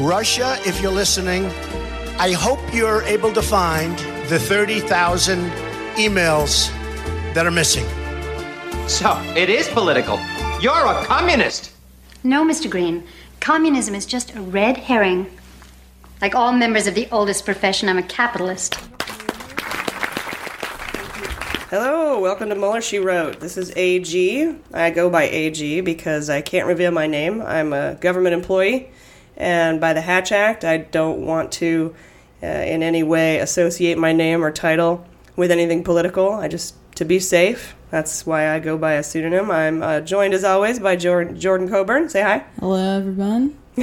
Russia, if you're listening, I hope you're able to find the 30,000 emails that are missing. So, it is political. You're a communist. No, Mr. Green. Communism is just a red herring. Like all members of the oldest profession, I'm a capitalist. Hello, welcome to Mueller She Wrote. This is AG. I go by AG because I can't reveal my name. I'm a government employee, and by the Hatch Act, I don't want to uh, in any way associate my name or title with anything political. I just, to be safe, that's why I go by a pseudonym. I'm uh, joined as always by Jordan, Jordan Coburn. Say hi. Hello, everyone.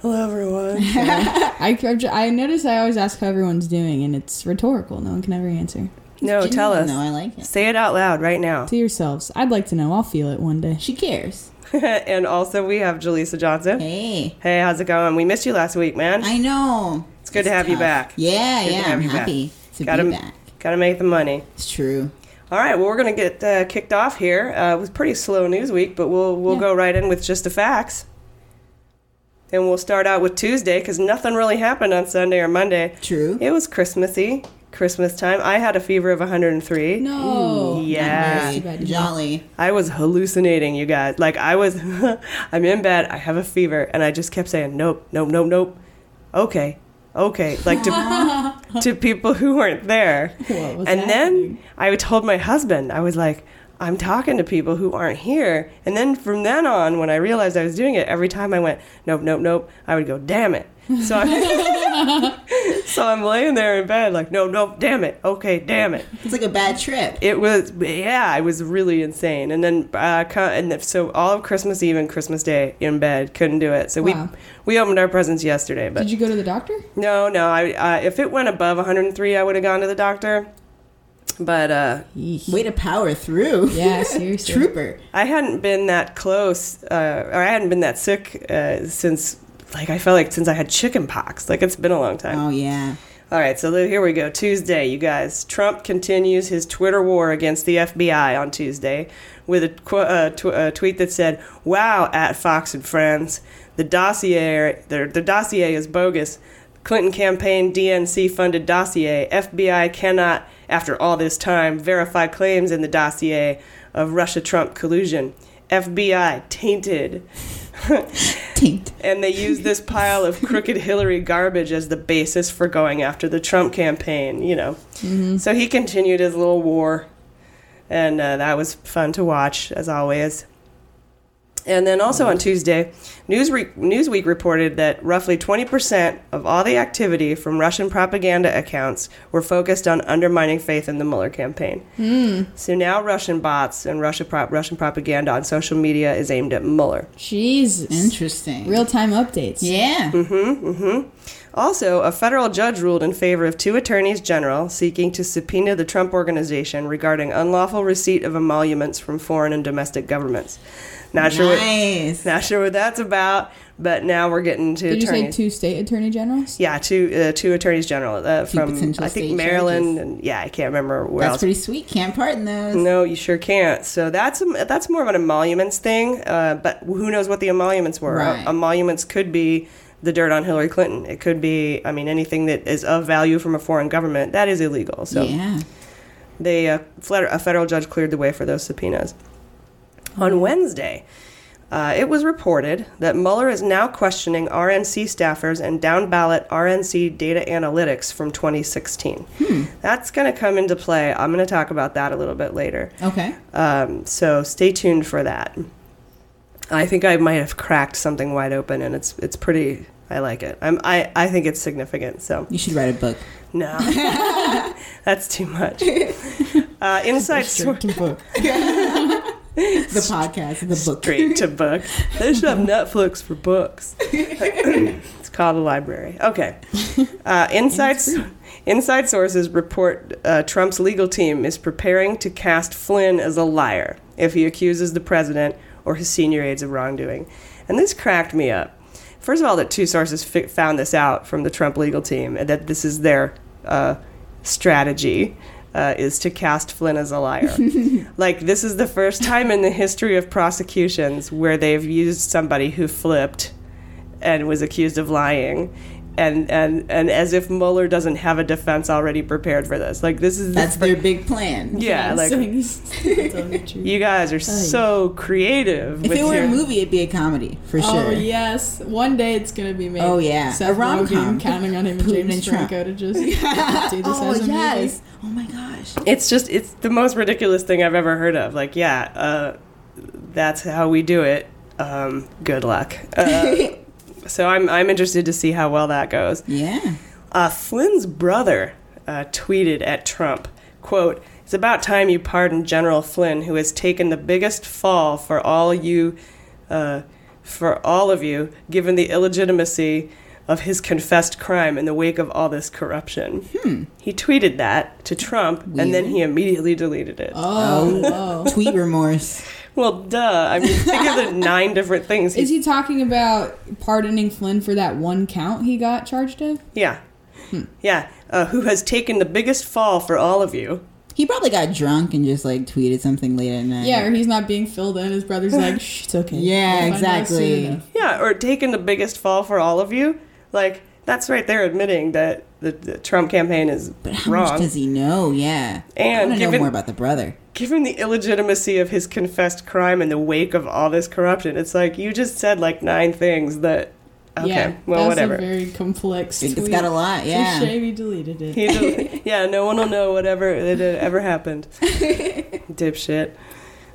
Hello, everyone. I, I notice I always ask how everyone's doing, and it's rhetorical. No one can ever answer. No, tell us. No, I like it. Say it out loud right now. To yourselves. I'd like to know. I'll feel it one day. She cares. and also, we have Jaleesa Johnson. Hey. Hey, how's it going? We missed you last week, man. I know. It's good to have you back. Yeah, Good to yeah. I'm you back. happy to Gotta, be back. gotta make the money. It's true. All right, well, we're gonna get uh, kicked off here. Uh, it was pretty slow news week, but we'll we'll go right in with just the facts. And we'll start out with Tuesday because nothing really happened on Sunday or Monday. True. It was Christmassy, Christmas time. I had a fever of 103. No. Yeah. Bad. Jolly. I was hallucinating, you guys. Like I was, I'm in bed. I have a fever, and I just kept saying, "Nope, nope, nope, nope." Okay, okay. Like to to people who weren't there. What was and happening? then I told my husband, I was like, "I'm talking to people who aren't here." And then from then on, when I realized I was doing it, every time I went, "Nope, nope, nope," I would go, "Damn it." So I, so I'm laying there in bed, like, "No, no, damn it. Okay, damn it." It's like a bad trip. It was yeah, it was really insane. And then uh, and so all of Christmas Eve and Christmas Day in bed, couldn't do it. So Wow. we we opened our presents yesterday, but Did you go to the doctor? no, no. I uh, if it went above 103, I would have gone to the doctor. But uh, Way to power through. Yeah, seriously. Trooper. I hadn't been that close, uh, or I hadn't been that sick uh, since like I felt like since I had chicken pox. Like it's been a long time. Oh, yeah. All right, so here we go. Tuesday, you guys. Trump continues his Twitter war against the FBI on Tuesday with a, qu- uh, tw- a tweet that said, "Wow, at Fox and Friends, the dossier, the, the dossier is bogus. Clinton campaign DNC funded dossier. FBI cannot, after all this time, verify claims in the dossier of Russia-Trump collusion. FBI tainted." Taint. and they use this pile of crooked Hillary garbage as the basis for going after the Trump campaign, you know. So he continued his little war, and uh, that was fun to watch, as always. And then also on Tuesday, Newsweek, Newsweek reported that roughly 20% of all the activity from Russian propaganda accounts were focused on undermining faith in the Mueller campaign. Hmm. So now Russian bots and Russia prop, Russian propaganda on social media is aimed at Mueller. Jesus. Interesting. Real time updates. Yeah. Mm-hmm, mm-hmm. Also, a federal judge ruled in favor of two attorneys general seeking to subpoena the Trump organization regarding unlawful receipt of emoluments from foreign and domestic governments. Not sure what Nice. not sure what that's about, but now we're getting to Did you say two state attorney generals? yeah, two uh, two attorneys general uh, Two from I think state Maryland charges. and yeah, I can't remember where That's else. pretty sweet. Can't pardon those. No, you sure can't. So that's a, that's more of an emoluments thing. Uh, but who knows what the emoluments were? Right. Uh, emoluments could be the dirt on Hillary Clinton. It could be, I mean, anything that is of value from a foreign government. That is illegal. So Yeah. they uh, a federal judge cleared the way for those subpoenas. On Wednesday, uh, it was reported that Mueller is now questioning RNC staffers and down ballot RNC data analytics from 2016. That's going to come into play. I'm going to talk about that a little bit later. Okay. Um, so stay tuned for that. I think I might have cracked something wide open, and it's it's pretty. I like it. I'm, I I think it's significant. So You should write a book. no, that's too much. Uh, inside source. Book. The podcast, the book. straight to book. They should have Netflix for books. it's called a library. Okay. Uh, inside, inside sources report uh, Trump's legal team is preparing to cast Flynn as a liar if he accuses the president or his senior aides of wrongdoing. And this cracked me up. First of all, that two sources fi- found this out from the Trump legal team, and that this is their uh, strategy. Uh, is to cast Flynn as a liar. like, this is the first time in the history of prosecutions where they've used somebody who flipped and was accused of lying. And, and and as if Mueller doesn't have a defense already prepared for this. Like this is the That's their big plan. yeah, like saying he's telling the truth. you guys are so creative. If with it were your- a movie, it'd be a comedy for sure. Oh yes, one day it's gonna be made. Oh, yeah. Seth A rom-com. Counting on him and Putin James and Franco to just do this Oh as a yes. movie. Oh my gosh. It's just it's the most ridiculous thing I've ever heard of. Like, yeah, uh, that's how we do it. Um, good luck. Uh, so I'm I'm interested to see how well that goes. Yeah. Uh, Flynn's brother uh, tweeted at Trump, "quote It's about time you pardon General Flynn, who has taken the biggest fall for all you, uh, for all of you, given the illegitimacy." Of his confessed crime in the wake of all this corruption. He tweeted that to Trump and then he immediately deleted it. Oh, oh. Tweet remorse. Well, duh. I mean, think of the nine different things. Is He, he talking about pardoning Flynn for that one count he got charged of? yeah. Yeah. Uh, who has taken the biggest fall for all of you? He probably got drunk and just like tweeted something late at night. Yeah, or he's not being filled in. His brother's like, Shh, it's okay. Yeah, We'll exactly. Yeah, or taken the biggest fall for all of you. Like, that's right there admitting that the, the Trump campaign is But how wrong. much does he know? Yeah. And I to know more about the brother. Given the illegitimacy of his confessed crime in the wake of all this corruption, it's like you just said like nine things that. Okay, yeah, well, whatever. a very complex. It's tweet. got a lot, yeah. Touche, we deleted it. He del- yeah, no one will know whatever it ever happened. Dipshit.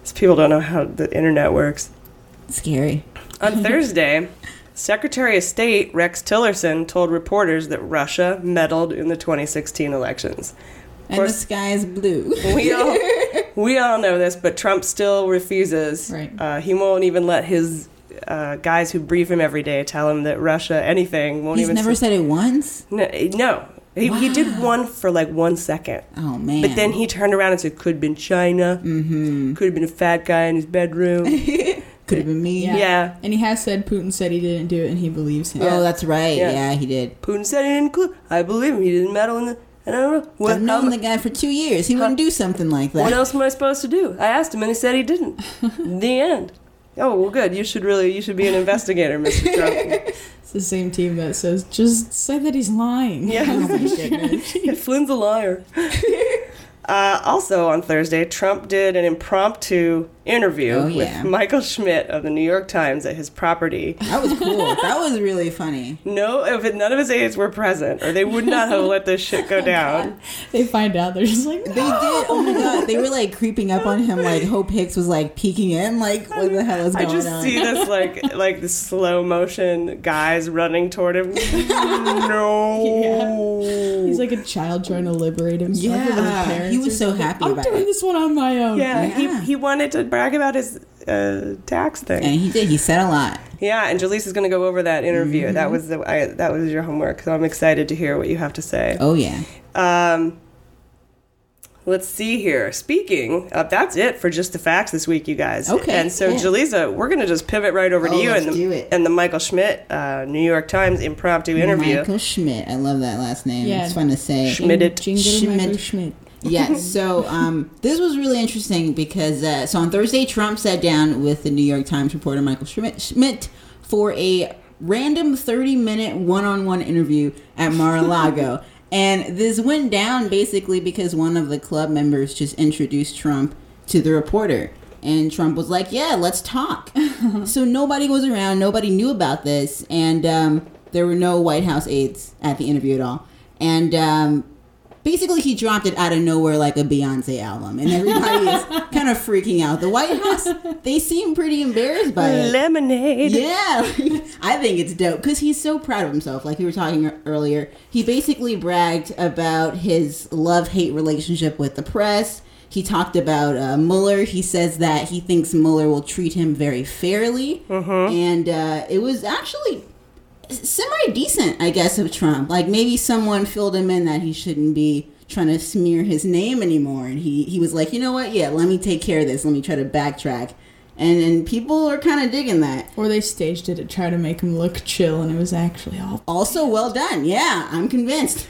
These people don't know how the internet works. Scary. On Thursday, Secretary of State Rex Tillerson told reporters that Russia meddled in the 2016 elections. And course- the sky is blue. We all we all know this, but Trump still refuses. Right. Uh, he won't even let his uh, guys who brief him every day tell him that Russia anything. Won't He's even never say- said it once. no. no. He, he did one for like one second. Oh man. But then he turned around and said, "Could have been China. Mm-hmm. Could have been a fat guy in his bedroom." could have been me. Yeah. Yeah. and he has said Putin said he didn't do it, and he believes him. Oh, that's right. Yeah. Yeah. he did. Putin said he didn't. Cl- I believe him. He didn't meddle in the. And I don't know what. I've known mu- the guy for two years. He wouldn't do something like that. what else am I supposed to do? I asked him, and he said he didn't. the end. Oh well, good. You should really. You should be an investigator, Mr. Trump. It's the same team that says just say that he's lying. Yeah. Oh my goodness. Yeah, Flynn's a liar. Uh, also on Thursday, Trump did an impromptu interview Oh, yeah. with Michael Schmidt of the New York Times at his property. That was cool. That was really funny. No, if none of his aides were present, or they would not have let this shit go down. They find out they're just like They did. Oh my god. They were like creeping up on him. Like Hope Hicks was like peeking in. Like what the hell is going on? I just on? see this like like the slow motion guys running toward him. No. he's like a child trying to liberate himself. from his parents he was or so happy I'm about doing it. this one on my own. Yeah, Yeah. He, he wanted to brag about his uh, tax thing. and he did. He said a lot. Yeah, and Jaleesa is going to go over that interview. Mm-hmm. That was the I, that was your homework. So I'm excited to hear what you have to say. Oh yeah. Um, let's see here. Speaking of, that's it for just the facts this week, you guys. Okay, And so, yeah. Jaleesa, we're going to just pivot right over to Oh, you let's and the do it. and the Michael Schmidt uh, New York Times impromptu interview. Michael Schmidt. I love that last name. Yeah. It's fun to say. Schmidt. Schmidt. Schmidt. Yes. So um, this was really interesting because uh, so on Thursday, Trump sat down with the New York Times reporter Michael Schmidt, Schmidt for a random 30 minute one on one interview at Mar a Lago. and this went down basically because one of the club members just introduced Trump to the reporter. And Trump was like, yeah, let's talk. so nobody was around. Nobody knew about this. And um, there were no White House aides at the interview at all. And um, basically he dropped it out of nowhere like a Beyonce album, and everybody is kind of freaking out. The White House, they seem pretty embarrassed by it. Lemonade. Yeah, I think it's dope because he's so proud of himself. Like we were talking earlier, he basically bragged about his love hate relationship with the press. He talked about uh, Mueller. He says that he thinks Mueller will treat him very fairly, and uh, it was actually semi decent, I guess, of Trump. Like maybe someone filled him in that he shouldn't be trying to smear his name anymore, and he he was like, you know what? Yeah, let me take care of this. Let me try to backtrack. And, and people are kind of digging that. Or they staged it to try to make him look chill, and it was actually all. Also, well done. Yeah, I'm convinced.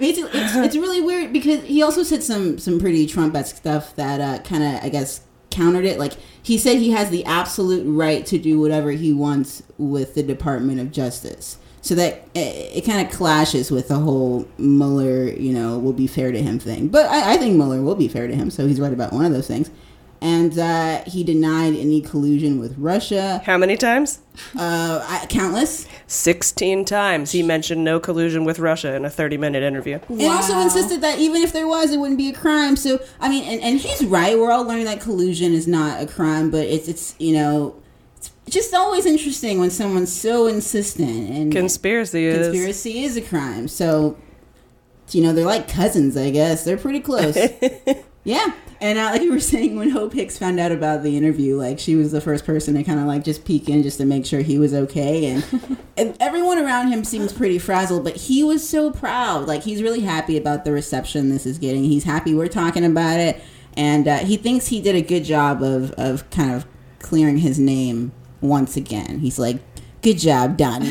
It's, it's, it's really weird because he also said some some pretty Trump-esque stuff that uh, kind of, I guess, countered it. Like he said, he has the absolute right to do whatever he wants with the Department of Justice. So that it, it kind of clashes with the whole Mueller, you know, will be fair to him thing. But I, I think Mueller will be fair to him, so he's right about one of those things. And uh, he denied any collusion with Russia. How many times? Uh, I, countless. 16 times he mentioned no collusion with Russia in a 30 minute interview. And also insisted that even if there was, it wouldn't be a crime. So I mean, and, and he's right. We're all learning that collusion is not a crime, but it's it's you know, it's just always interesting when someone's so insistent. And Conspiracy is. conspiracy is a crime. So you know, they're like cousins. I guess they're pretty close. yeah. And uh, like you were saying, when Hope Hicks found out about the interview, like she was the first person to kind of like just peek in just to make sure he was okay. And, and everyone around him seems pretty frazzled, but he was so proud. Like he's really happy about the reception this is getting. He's happy we're talking about it. And uh, he thinks he did a good job of, of kind of clearing his name once again. He's like, good job, Donnie.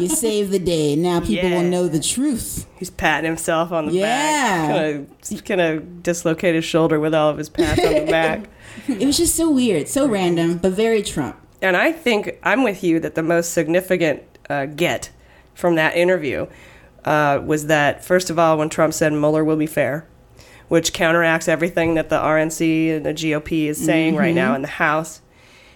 you saved the day. Now people Yeah. will know the truth. He's patting himself on the Yeah. back. Of, kind of dislocate his shoulder with all of his pats on the back. It was just so weird, so random, but very Trump. And I think I'm with you that the most significant uh, get from that interview uh, was that, first of all, when Trump said Mueller will be fair, which counteracts everything that the RNC and the GOP is saying right now in the House.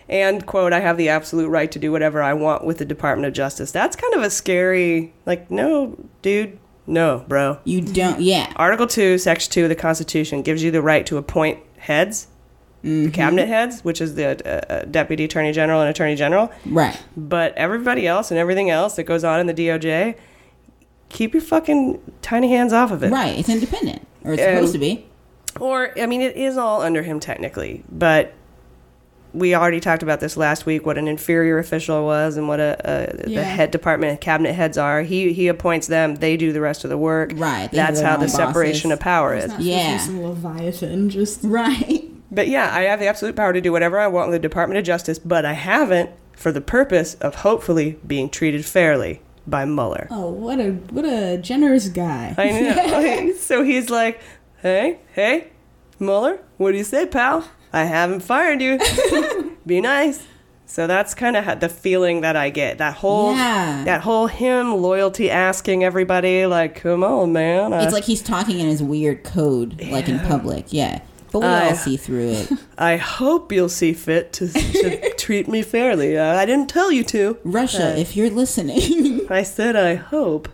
And, quote, I have the absolute right to do whatever I want with the Department of Justice. That's kind of a scary, like, no, dude, no, bro. You don't, yeah. Article 2, Section 2 of the Constitution gives you the right to appoint heads, the cabinet heads, which is the uh, uh, Deputy Attorney General and Attorney General. Right. But everybody else and everything else that goes on in the DOJ, keep your fucking tiny hands off of it. Right. It's independent, or it's And- supposed to be. Or, I mean, it is all under him technically, but we already talked about this last week what an inferior official was and what a, a Yeah. the head department cabinet heads are. He he appoints them, they do the rest of the work. Right, That's how own the separation of power It's is. not Yeah. supposed some Leviathan, just Right. But yeah, I have the absolute power to do whatever I want in the Department of Justice, but I haven't for the purpose of hopefully being treated fairly by Mueller. oh, what a what a generous guy. I know. so he's like, hey, hey, Mueller, what do you say, pal? I haven't fired you. Be nice. So that's kind of the feeling that I get. That whole, Yeah. that whole him loyalty asking everybody, like, come on, man. I- It's like he's talking in his weird code, like in public. Yeah. But we I- all see through it. I hope you'll see fit to, to treat me fairly. Uh, I didn't tell you to. Russia, if you're listening. I said I hope.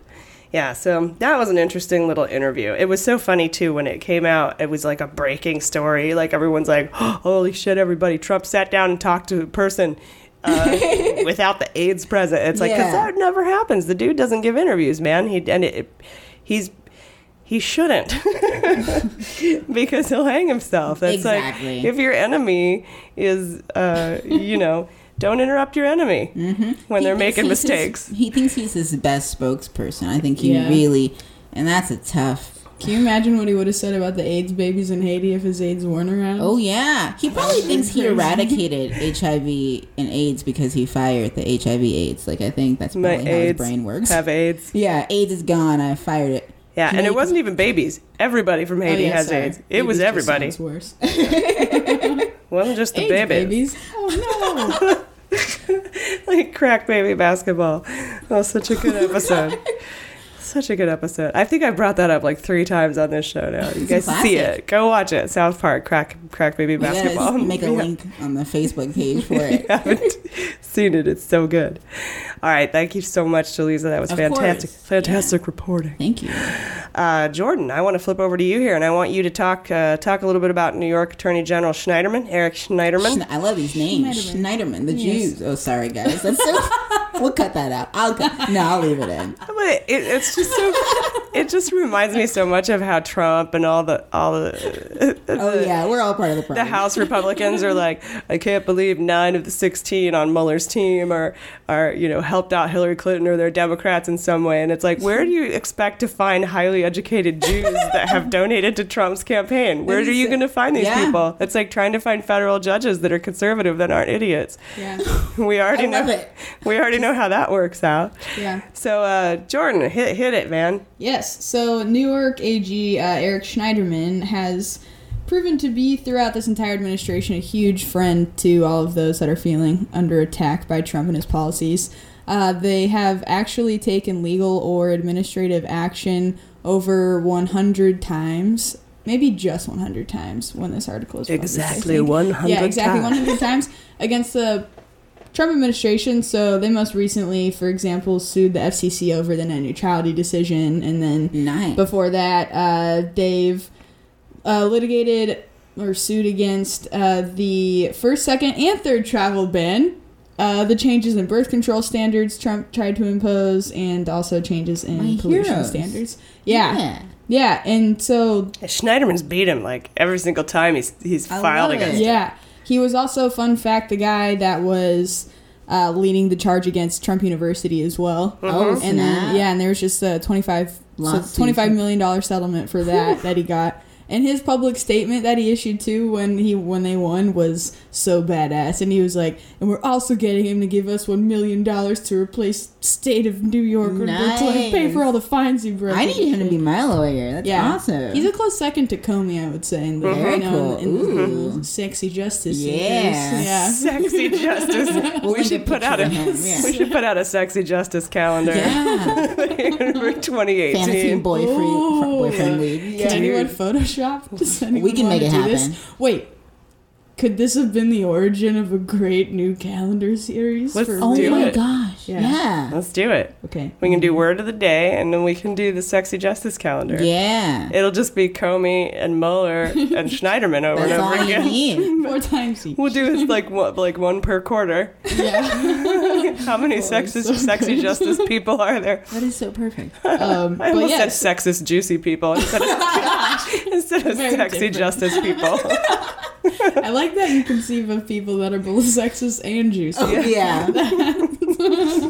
Yeah, so that was an interesting little interview. It was so funny too when it came out. It was like a breaking story. Like everyone's like, "Holy shit!" Everybody, Trump sat down and talked to a person uh, without the aides present. It's like 'cause Yeah. that never happens. The dude doesn't give interviews, man. He and it, he's he shouldn't because he'll hang himself. That's Exactly. like if your enemy is, uh, you know, don't interrupt your enemy when Mm-hmm. He they're making he's his- mistakes. he thinks he's his best spokesperson. I think he Yeah. really, and that's a tough. Can you imagine what he would have said about the AIDS babies in Haiti if his AIDS weren't around? Oh yeah, he probably thinks he eradicated HIV and AIDS because he fired the HIV/AIDS. Like I think that's My how AIDS his brain works. have AIDS. yeah, AIDS is gone. I fired it. Yeah, and Make- it wasn't even babies. Everybody from Oh, Haiti yeah, has sorry. AIDS. It was Babies just everybody. sounds worse. It wasn't just the AIDS babies. babies. Oh no. like crack baby basketball. That was such a good episode. Such a good episode. I think I brought that up like three times on this show now. You guys see it. Go watch it. South Park, crack crack baby basketball. make a Yeah. link on the Facebook page for it. haven't seen it. It's so good. All right. Thank you so much, Jaleesa. That was Of fantastic. course. Fantastic reporting. Thank you. Uh, Jordan, I want to flip over to you here, and I want you to talk uh, talk a little bit about New York Attorney General Schneiderman, Eric Schneiderman. Schne- I love these names. Schneiderman, the Yes. Jews. Oh, sorry guys. That's so. we'll cut that out. I'll cut. No, I'll leave it in. But it, it's just so it just reminds me so much of how Trump and all the all the Oh yeah, we're all part of the problem. the. House Republicans are like, I can't believe nine of the sixteen on Mueller's team are are you know helped out Hillary Clinton or they're Democrats in some way, and it's like, where do you expect to find highly educated Jews that have donated to Trump's campaign? Where are you going to find these Yeah. people? It's like trying to find federal judges that are conservative that aren't idiots. Yeah. We already know. it. We already know how that works out. Yeah. So, uh, Jordan, hit hit it, man. Yes. So New York AG uh, Eric Schneiderman has proven to be throughout this entire administration a huge friend to all of those that are feeling under attack by Trump and his policies. Uh, they have actually taken legal or administrative action over 100 times. Maybe just 100 times when this article is published, Exactly think. 100 Yeah, exactly 100 times against the Trump administration, so they most recently, for example, sued the FCC over the net neutrality decision, and then Nice. before that, uh, they've uh, litigated or sued against uh, the first, second, and third travel ban, uh, the changes in birth control standards Trump tried to impose, and also changes in My pollution heroes. standards. Yeah. Yeah. yeah, and so Schneiderman's beat him like every single time he's he's filed against it. him. Yeah. He was also, fun fact, the guy that was uh, leading the charge against Trump University as well. Oh, And snap. then, yeah, and there was just a 25, so $25 million settlement for that that he got. And his public statement that he issued too when he when they won was so badass. And he was like, "And we're also getting him to give us one million dollars to replace state of New York or to like, pay for all the fines he broke." I need him to be my lawyer. That's Yeah, awesome. He's a close second to Comey, I would say. In the, Very you know, cool. in the, in the Ooh. sexy justice. Yeah. yeah. Sexy justice. We'll we should put out a picture of him, yeah. we should put out a sexy justice calendar yeah. for 2018. Fantasy boyfriend, Ooh. boyfriend league. Can anyone Photoshop? Does anyone We can make it do this? happen. Wait, could this have been the origin of a great new calendar series? Let's for Oh do my it. gosh. Yeah. Yeah. Let's do it. Okay. We can do word of the day, and then we can do the sexy justice calendar. Yeah. It'll just be Comey and Mueller and Schneiderman over and over again. Four times each. We'll do it like one, like one per quarter. yeah. How many sexist, so sexy justice people are there? That is so perfect. Um, I but almost yes, said sexist juicy people instead of, instead of sexy different. justice people. I like that you conceive of people that are both sexist and juicy. yeah.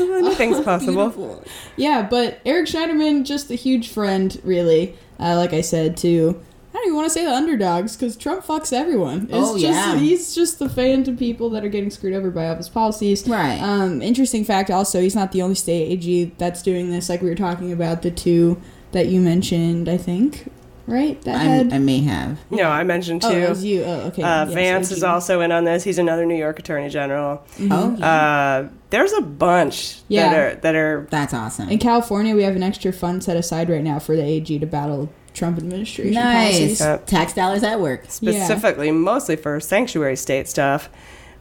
Anything's possible. Beautiful. Yeah, but Eric Schneiderman, just a huge friend, really. Uh, like I said, to I don't even want to say the underdogs because Trump fucks everyone. It's Oh, just, yeah. he's just the fan to people that are getting screwed over by his policies. Right. Um, interesting fact, also, he's not the only state AG that's doing this. Like we were talking about the two that you mentioned, I think, right? That I, had. I may have. No, I mentioned oh, it was you. Oh, okay. Uh, Yes, Vance is also in on this. He's another New York Attorney General. Oh, Uh, there's a bunch Yeah. that are that are. that's awesome. In California, we have an extra fund set aside right now for the AG to battle Trump administration Nice. policies. Uh, Tax dollars at work. Specifically, mostly for sanctuary state stuff.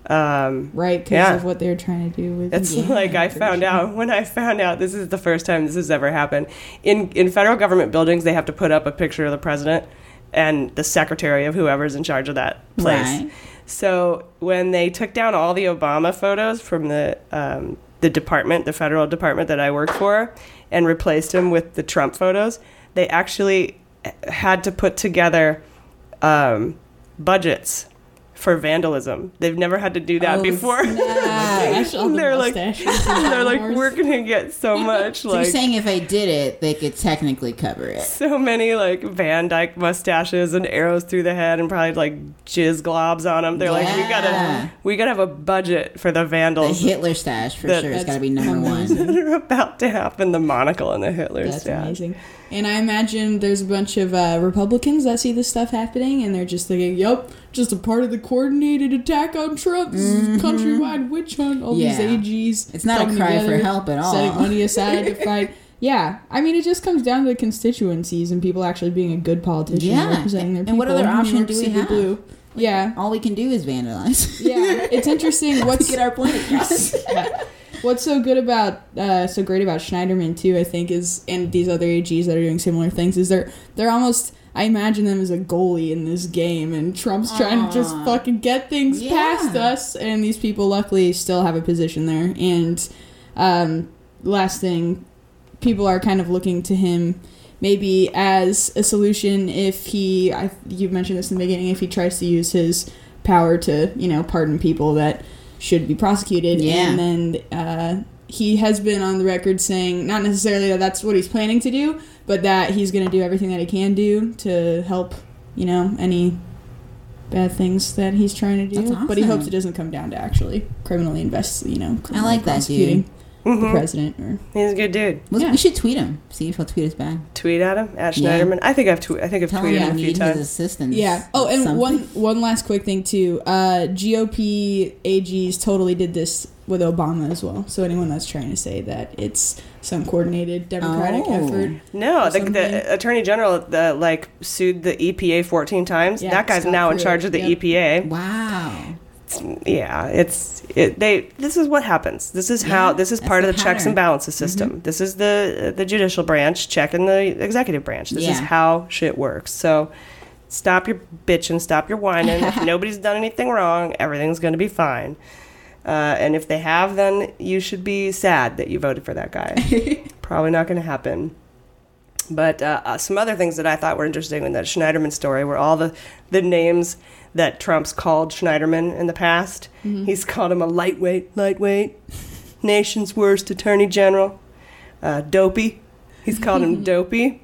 Um, Right, because Yeah. of what they're trying to do with It's like I found sure. out when I found out this is the first time this has ever happened. In in federal government buildings, they have to put up a picture of the president and the secretary of whoever's in charge of that place. Right. So when they took down all the Obama photos from the um, the department, the federal department that I work for, and replaced them with the Trump photos, they actually had to put together um, budgets for vandalism. They've never had to do that Oh, before. Gosh, all the they're like they're like we're gonna get so much So like you're saying if I did it, they could technically cover it. so many like Van Dyke mustaches and arrows through the head and probably like jizz globs on them. They're like we Yeah. gotta we gotta have a budget for the The Hitler stash for That- sure. It's That's got to be number one. that are about to happen. The monocle and the Hitler That's stash. amazing. And I imagine there's a bunch of uh, Republicans that see this stuff happening, and they're just thinking, "Yup, just a part of the coordinated attack on Trump. A countrywide witch hunt. All Mm-hmm. Yeah. these AGs. It's not a cry for help at all. Setting money aside to fight. Yeah, I mean, it just comes down to the constituencies and people actually being a good politician Yeah. representing their And people. what other option do we have? Blue. Yeah, All we can do is vandalize. yeah. It's interesting. What's get our point across. What's so good about uh, so great about Schneiderman too, I think, is and these other AGs that are doing similar things is they're they're almost I imagine them as a goalie in this game, and Trump's trying to just fucking get things Yeah. past us, and these people luckily still have a position there. And um, last thing, people are kind of looking to him maybe as a solution if he I, you mentioned this in the beginning if he tries to use his power to you know pardon people that should be prosecuted Yeah. and then uh, he has been on the record saying not necessarily that that's what he's planning to do but that he's going to do everything that he can do to help you know any bad things that he's trying to do. That's but he hopes it doesn't come down to actually criminally invest you know I like that, prosecuting dude. the president or He's a good dude. Let's- Yeah. We should tweet him. See if he'll tweet us back. Tweet at him at Yeah. Schneiderman. I think I've tw- I think I've Tell tweeted him him a few need his times. assistance. Yeah. Oh, and Something. one one last quick thing too. Uh, GOP AGs totally did this with Obama as well. So anyone that's trying to say that it's some coordinated Democratic Oh. effort, No, the, the attorney general uh, like sued the EPA 14 times. Yeah, that guy's Scott now in charge of the yep. EPA. Wow. Yeah, it's it, they. This is what happens. This is how. This is part of the checks and balances system. This is the the judicial branch checking the executive branch. This is how shit works. So. Stop your bitching, stop your whining. if nobody's done anything wrong, everything's going to be fine. Uh, and if they have, then you should be sad that you voted for that guy. Probably not going to happen. But uh, uh, some other things that I thought were interesting in that Schneiderman story were all the, the names that Trump's called Schneiderman in the past. He's called him a lightweight, lightweight, nation's worst attorney general, uh, dopey. He's called him dopey.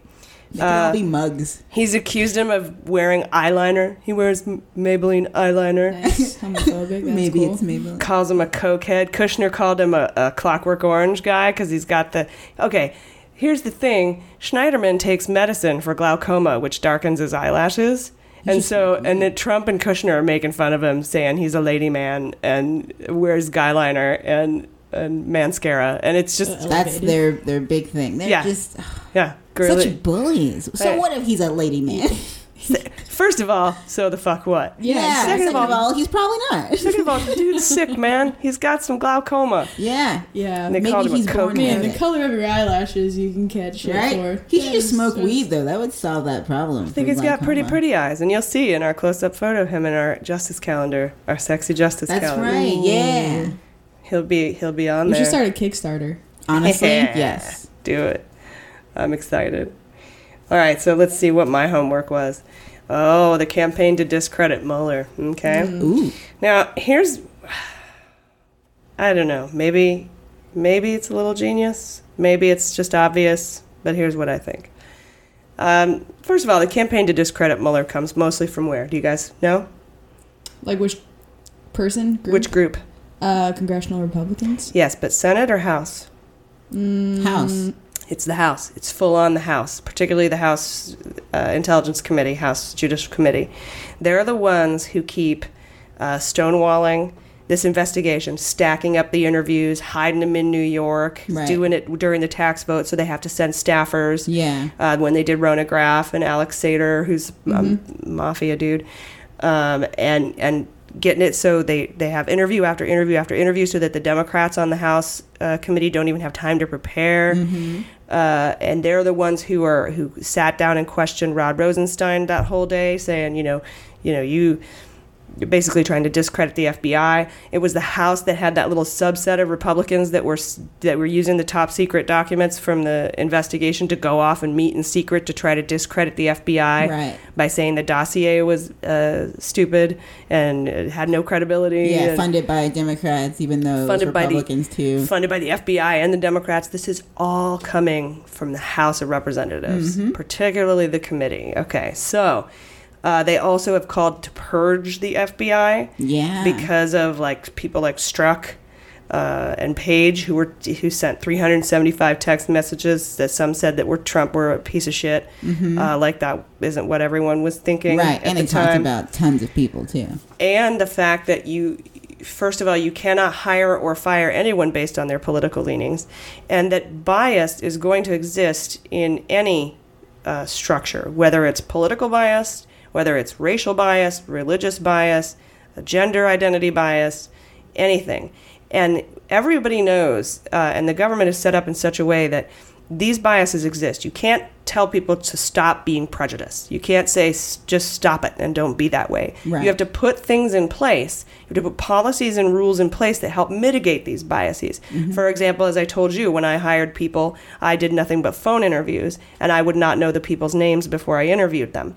They can Uh, all be mugs. He's accused him of wearing eyeliner. He wears Maybelline eyeliner. that's homophobic. Maybe cool. it's maybe. calls him a cokehead. Kushner called him a, a Clockwork Orange guy because he's got the. Okay, here's the thing: Schneiderman takes medicine for glaucoma, which darkens his eyelashes. And so, and then Trump and Kushner are making fun of him, saying he's a lady man and wears guyliner and and mascara, and it's just uh, That's elevated. their their big thing. They're Yeah. just yeah, girly. such bullies. So Hey. what if he's a lady man? First of all, so the fuck what? Yeah, second of all- he's probably not. Second of all, the dude's sick, man. He's got some glaucoma. yeah. Yeah. And they Maybe called him he's a born. Man, the color of your eyelashes you can catch shit Right? for. He should Yeah, just smoke just- weed though. That would solve that problem. I think he's got pretty pretty eyes, and you'll see in our close-up photo of him in our justice calendar, our sexy justice That's calendar. right. Yeah. He'll be he'll be on We there. should start a Kickstarter. Honestly, Yeah. yes. Do it. I'm excited. All right, so let's see what my homework was. Oh, the campaign to discredit Mueller. Okay. Ooh. Now, here's I don't know. Maybe maybe it's a little genius. Maybe it's just obvious, but here's what I think. Um, first of all, the campaign to discredit Mueller comes mostly from where? Do you guys know? Like which person? Group? Which group? Uh, congressional Republicans. Yes, but Senate or House? House. It's the House. It's full on the House, particularly the House uh, Intelligence Committee, House Judicial Committee. They're the ones who keep uh, stonewalling this investigation, stacking up the interviews, hiding them in New York, Right. doing it during the tax vote, so they have to send staffers. Yeah. Uh, when they did Rona Graff and Felix Sater, who's a mafia dude, um, and and getting it so they they have interview after interview after interview, so that the Democrats on the House uh, committee don't even have time to prepare. Uh, and they're the ones who are who sat down and questioned Rod Rosenstein that whole day, saying, you know, you know, you basically trying to discredit the FBI. It was the House that had that little subset of Republicans that were that were using the top secret documents from the investigation to go off and meet in secret to try to discredit the FBI Right. by saying the dossier was uh, stupid and it had no credibility. Yeah, and funded by Democrats, even though funded by the Republicans too. funded by the FBI and the Democrats. This is all coming from the House of Representatives, Mm-hmm. particularly the committee. Okay, so uh, they also have called to purge the FBI Yeah. because of like people like Strzok. Uh, and Page, who were who sent 375 text messages that some said that were Trump were a piece of shit, uh, like that isn't what everyone was thinking Mm-hmm. right, at and the they talked time about tons of people too. and the fact that you first of all you cannot hire or fire anyone based on their political leanings and that bias is going to exist in any uh, structure whether it's political bias whether it's racial bias religious bias gender identity bias anything and everybody knows uh, and the government is set up in such a way that these biases exist. You can't tell people to stop being prejudiced. You can't say "S- just stop it and don't be that way. Right. You have to put things in place. You have to put policies and rules in place that help mitigate these biases. For example, as I told you, when I hired people, I did nothing but phone interviews, and I would not know the people's names before I interviewed them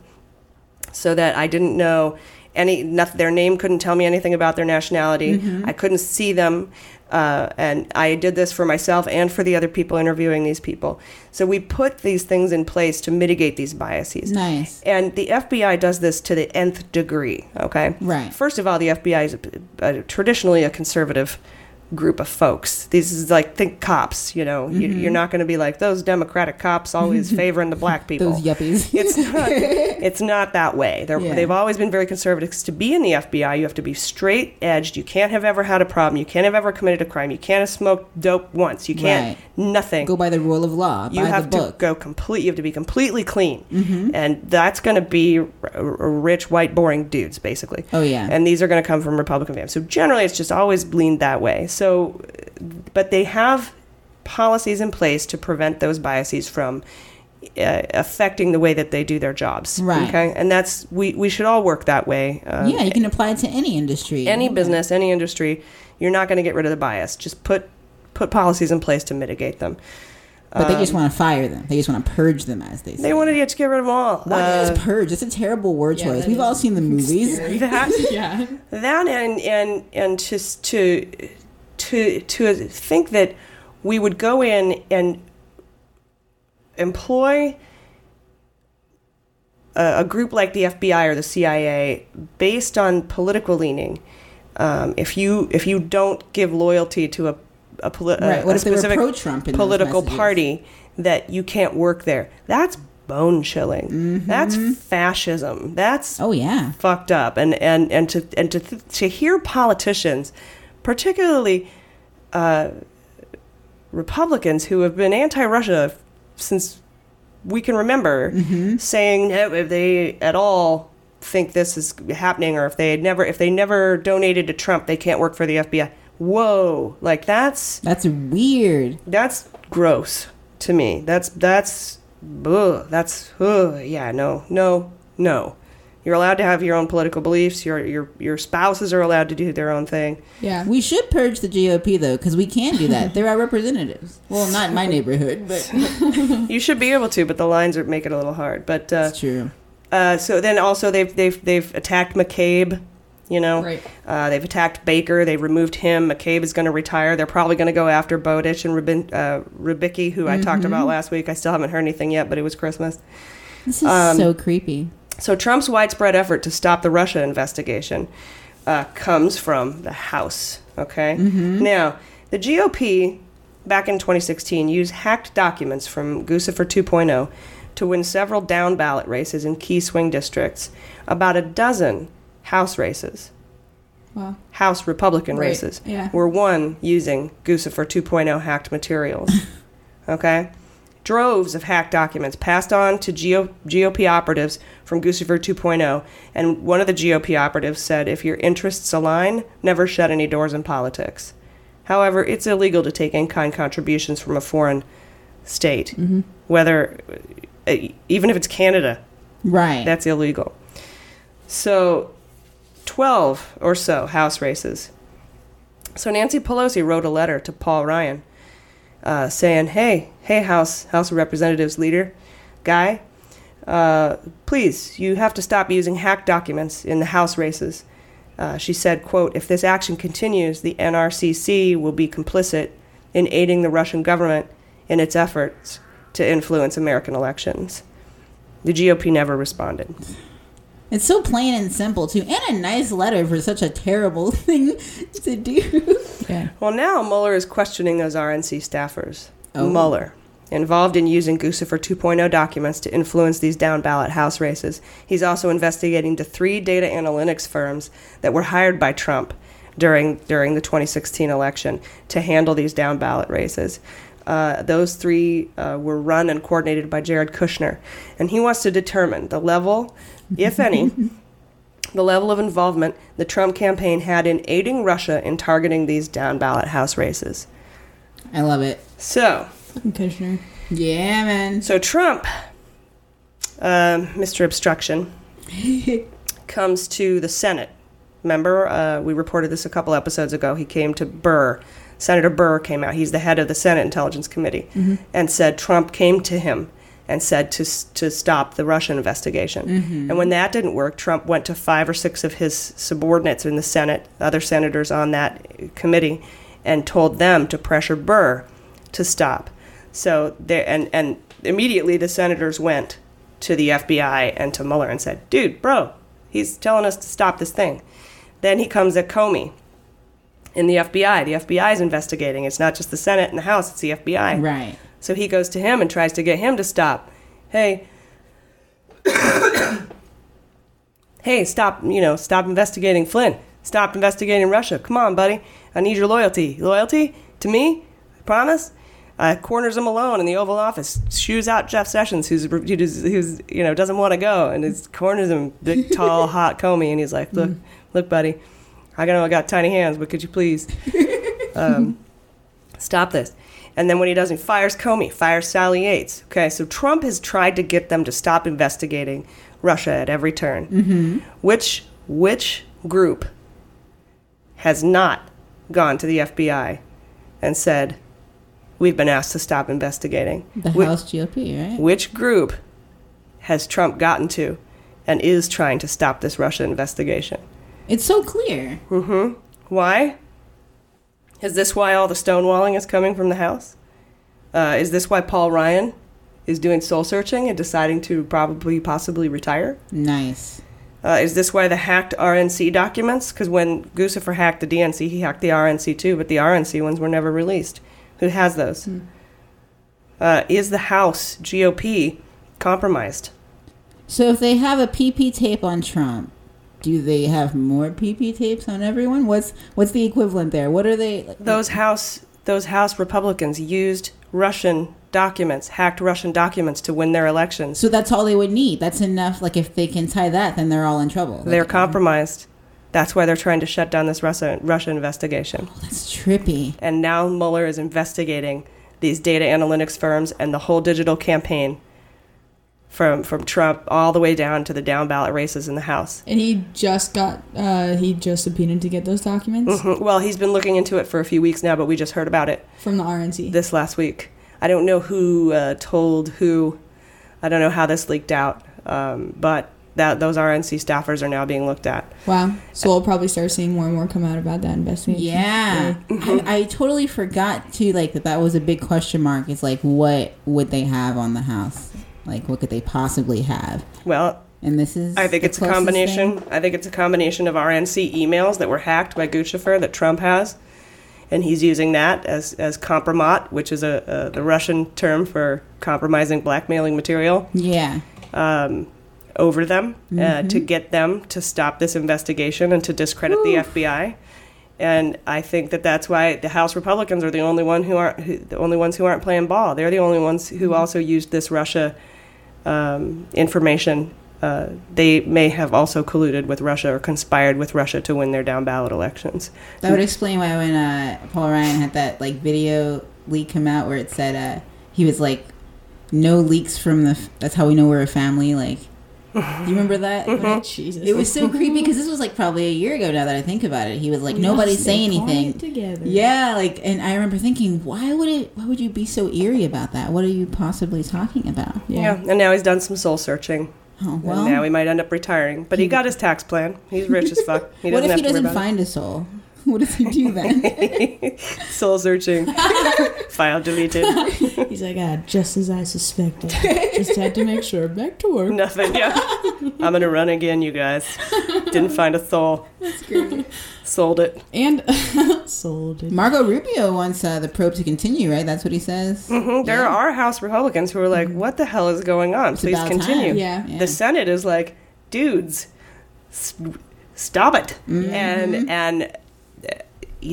so that I didn't know any nothing, their name couldn't tell me anything about their nationality. I couldn't see them, uh, and I did this for myself and for the other people interviewing these people. So we put these things in place to mitigate these biases. Nice. And the FBI does this to the nth degree. Okay. Right. First of all, the FBI is a, a, traditionally a conservative group of folks. These is like think cops. You know, you, Mm-hmm. you're not going to be like those Democratic cops always favoring the black people. Those yuppies. It's not. it's not that way. They're, Yeah. They've always been very conservative. To be in the FBI, you have to be straight edged. You can't have ever had a problem. You can't have ever committed a crime. You can't have smoked dope once. You can't nothing. Go by the rule of law. you have to go complete. You have to be completely clean, Mhm. and that's going to be r- r- rich, white, boring dudes, basically. Oh, yeah. And these are going to come from Republican families. So generally, it's just always leaned that way. So, but they have policies in place to prevent those biases from uh, affecting the way that they do their jobs. Right. Okay. And that's we we should all work that way. Um, yeah, you can apply it to any industry. any business, any industry, you're not going to get rid of the bias. Just put put policies in place to mitigate them. But they just Um, want to fire them. They just want to purge them, as they say. They wanted to get rid of them all. Why Uh, is purge? It's a terrible word Yeah, choice. We've all seen the movies. that yeah. that and and and just to to to think that we would go in and employ a, a group like the FBI or the CIA based on political leaning. Um, if you if you don't give loyalty to a a, poli- Right, what a if they were specific political party, that you can't work there. That's bone chilling. Mm-hmm. That's fascism. That's oh yeah, fucked up. And and and to and to to hear politicians, particularly uh, Republicans who have been anti-Russia since we can remember, Mm-hmm. saying no, if they at all think this is happening, or if they had never if they never donated to Trump, they can't work for the FBI. Whoa, like that's that's weird. That's gross to me. That's that's ugh, that's ugh, yeah, no, no, no. You're allowed to have your own political beliefs. Your your your spouses are allowed to do their own thing. Yeah. We should purge the GOP though, because we can do that. They're our representatives. Well, not in my neighborhood, but you should be able to, but the lines are make it a little hard. But uh, That's true. Uh, so then also they've they've they've attacked McCabe. You know, Right. uh, they've attacked Baker. They removed him. McCabe is going to retire. They're probably going to go after Bowdich and Rubin, uh, Rybicki, who I talked Mhm. about last week. I still haven't heard anything yet, but it was Christmas. this is Um, so creepy. So Trump's widespread effort to stop the Russia investigation uh, comes from the House. Okay. Mhm. Now the GOP back in 2016 used hacked documents from Guccifer 2.0 to win several down ballot races in key swing districts. About a dozen House races, Wow. House Republican Right, races, yeah. were won using Guccifer 2.0 hacked materials. okay? Droves of hacked documents passed on to GO- GOP operatives from Guccifer 2.0, and one of the GOP operatives said, if your interests align, never shut any doors in politics. However, it's illegal to take in kind contributions from a foreign state, whether, uh, even if it's Canada, Right. that's illegal. So, 12 or so House races. So Nancy Pelosi wrote a letter to Paul Ryan uh, saying, "Hey, hey, House House of Representatives leader, guy, uh, please, you have to stop using hacked documents in the House races." Uh, she said, "quote If this action continues, the NRCC will be complicit in aiding the Russian government in its efforts to influence American elections." The GOP never responded. It's so plain and simple too, and a nice letter for such a terrible thing to do. Yeah. Well, now Mueller is questioning those RNC staffers. Oh. Mueller, involved in using Guccifer 2.0 documents to influence these down ballot House races. He's also investigating the three data analytics firms that were hired by Trump during during the 2016 election to handle these down ballot races. Uh, those three uh, were run and coordinated by Jared Kushner, and he wants to determine the level, if any, the level of involvement the Trump campaign had in aiding Russia in targeting these down ballot House races. I love it. So, Kushner. Yeah, man. So Trump, um, Mr. Obstruction, comes to the Senate. Remember, uh, we reported this a couple episodes ago. He came to Burr. Senator Burr came out. He's the head of the Senate Intelligence Committee, mm-hmm. and said Trump came to him and said to to stop the Russian investigation. Mm-hmm. And when that didn't work, Trump went to five or six of his subordinates in the Senate, other senators on that committee, and told them to pressure Burr to stop. So there, and and immediately the senators went to the FBI and to Mueller and said, "Dude, bro, he's telling us to stop this thing." Then he comes at Comey in the FBI. The FBI is investigating. It's not just the Senate and the House; it's the FBI. Right. So he goes to him and tries to get him to stop. Hey, hey, stop! You know, stop investigating Flynn. Stop investigating Russia. Come on, buddy. I need your loyalty. Loyalty to me? I promise? Uh, corners him alone in the Oval Office. Shoos out Jeff Sessions, who's who's, who's you know doesn't want to go, and his corners him big, tall, hot Comey, and he's like, "Look, look, buddy, I know I got tiny hands, but could you please um, stop this?" And then when he doesn't, he fires Comey, fires Sally Yates. Okay, so Trump has tried to get them to stop investigating Russia at every turn. Mm-hmm. Which which group has not gone to the FBI and said, "We've been asked to stop investigating"? The Whi- House GOP, right? which group has Trump gotten to and is trying to stop this Russia investigation? It's so clear. Mm-hmm. Why? Is this why all the stonewalling is coming from the House? Uh, is this why Paul Ryan is doing soul searching and deciding to probably, possibly retire? Nice. Uh, is this why the hacked RNC documents? Because when Guccifer hacked the DNC, he hacked the RNC too, but the RNC ones were never released. Who has those? Uh, is the House GOP compromised? So if they have a PP tape on Trump, do they have more PP tapes on everyone? What's what's the equivalent there? What are they? those House those House Republicans used Russian documents, hacked Russian documents to win their elections. So that's all they would need. That's enough. Like if they can tie that, then they're all in trouble. Like, They're compromised. That's why they're trying to shut down this Russia Russia investigation. Oh, that's trippy. And now Mueller is investigating these data analytics firms and the whole digital campaign from from Trump all the way down to the down ballot races in the House. And he just got uh he just subpoenaed to get those documents Mhm. Well, he's been looking into it for a few weeks now, but we just heard about it from the RNC. this last week. I don't know who uh, told who. I don't know how this leaked out, um, but that those RNC staffers are now being looked at. wow. So we'll probably start seeing more and more come out about that investigation. Yeah, I, I totally forgot to like that. That was a big question mark. It's like, what would they have on the house? Like, what could they possibly have? Well, And this is. I think it's a combination. thing? I think it's a combination of RNC emails that were hacked by Guccifer that Trump has, and he's using that as as kompromat, which is a, a the Russian term for compromising, blackmailing material. Yeah. um, over them uh, to get them to stop this investigation and to discredit the FBI. And I think that that's why the House Republicans are the only one who aren't who, the only ones who aren't playing ball. They're the only ones who also used this Russia um, information. Uh, they may have also colluded with Russia or conspired with Russia to win their down ballot elections. That would explain why when uh, Paul Ryan had that like video leak come out where it said uh, he was like, "No leaks from the." F- that's how we know we're a family. Like, you remember that? Mm-hmm. Jesus. It was so creepy because this was like probably a year ago now that I think about it. He was like, "Nobody say anything." together. Yeah, like, and I remember thinking, why would it? Why would you be so eerie about that? What are you possibly talking about? Yeah, and now he's done some soul searching. Oh, and well, now he might end up retiring. But he got his tax plan. He's rich as fuck. He what doesn't if he have to doesn't about it. find a soul? What does he do then? Soul searching. File deleted. He's like, ah, just as I suspected. just had to make sure. Back to work. Nothing. Yeah. I'm gonna run again, you guys. Didn't find a soul. That's great. Sold it. And sold it. Marco Rubio wants uh, the probe to continue, right? That's what he says. Mhm. There are House Republicans who are like, "What the hell is going on? Please continue." Yeah. Yeah. The Senate is like, "Dudes, s- stop it!" Mm-hmm. And and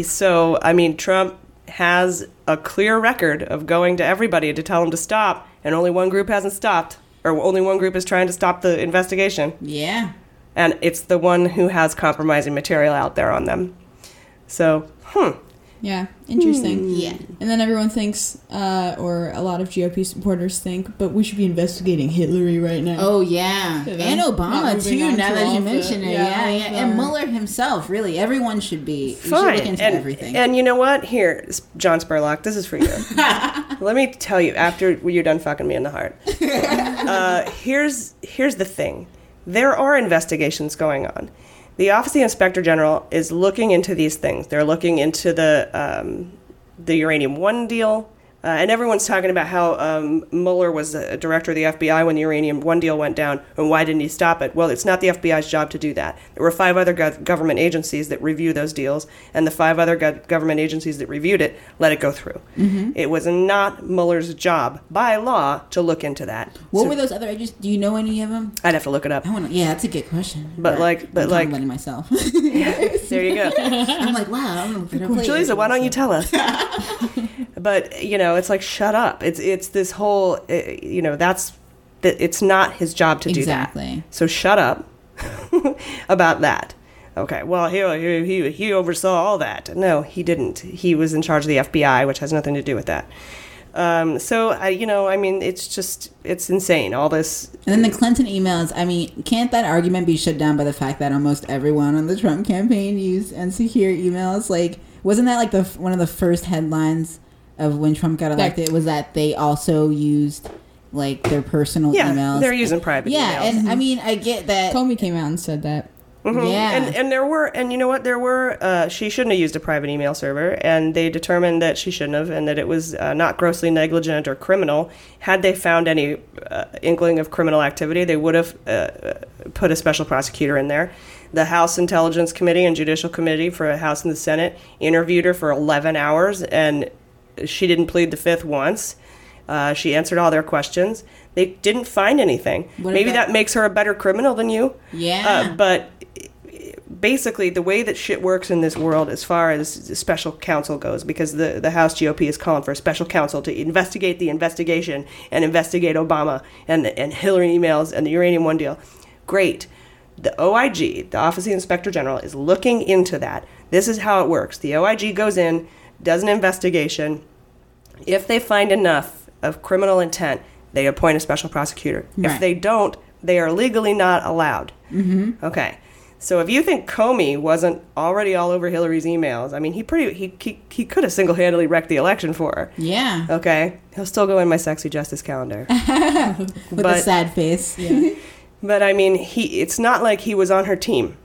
so I mean, Trump has a clear record of going to everybody to tell them to stop, and only one group hasn't stopped, or only one group is trying to stop the investigation. Yeah. and it's the one who has compromising material out there on them. So, hmm. Yeah, interesting. Yeah. And then everyone thinks, uh, or a lot of GOP supporters think, but we should be investigating Hillary right now. Oh yeah, Yeah, and Obama too. Now to that all you the- mention it, yeah, yeah, yeah, and Mueller himself. Really, everyone should be. We should Fine. look into and, everything. and you know what? Here, John Spurlock, this is for you. Let me tell you, after you're done fucking me in the heart, uh, here's here's the thing: there are investigations going on. The Office of the Inspector General is looking into these things. They're looking into the um, the uranium one deal. Uh, and everyone's talking about how um, Mueller was a director of the FBI when the uranium one deal went down, and why didn't he stop it? Well, it's not the FBI's job to do that. There were five other gov- government agencies that review those deals, and the five other gov- government agencies that reviewed it let it go through. Mhm. It was not Mueller's job by law to look into that. what So- were those other agencies? Do you know any of them? I'd have to look it up. To. Yeah, that's a good question. But like- but I'm like- myself. there you go. I'm like, wow. I'm Julissa, why don't you tell us? but you know, it's like shut up. It's it's this whole uh, you know that's that it's not his job to do that. Exactly. So shut up about that. Okay. Well, he he he he oversaw all that. No, he didn't. He was in charge of the FBI, which has nothing to do with that. Um, so I, you know, I mean, it's just it's insane. All this And then the Clinton emails. I mean, can't that argument be shut down by the fact that almost everyone on the Trump campaign used insecure emails? Like, wasn't that like the one of the first headlines of when Trump got elected? Was that they also used like their personal yeah, emails? they're using private yeah, emails. and I mean, I get that. Comey came out and said that. Mhm. Yeah. And and there were and you know what there were uh, she shouldn't have used a private email server and they determined that she shouldn't have and that it was uh, not grossly negligent or criminal. Had they found any uh, inkling of criminal activity, they would have uh, put a special prosecutor in there. The House Intelligence Committee and Judicial Committee for the House and the Senate interviewed her for 11 hours and she didn't plead the fifth once. Uh, she answered all their questions. They didn't find anything. What Maybe about- that makes her a better criminal than you. Yeah. Uh, but basically, the way that shit works in this world, as far as special counsel goes, because the, the House GOP is calling for a special counsel to investigate the investigation and investigate Obama and, and Hillary emails and the Uranium One deal. Great. The OIG, the Office of the Inspector General, is looking into that. This is how it works. The OIG goes in, does an investigation. If they find enough of criminal intent, they appoint a special prosecutor. If they don't, they are legally not allowed. Mm-hmm. Okay. So if you think Comey wasn't already all over Hillary's emails, I mean, he pretty he he, he could have single-handedly wrecked the election for her. Yeah. Okay. He'll still go in my sexy justice calendar. With a sad face. Yeah. But I mean, he it's not like he was on her team.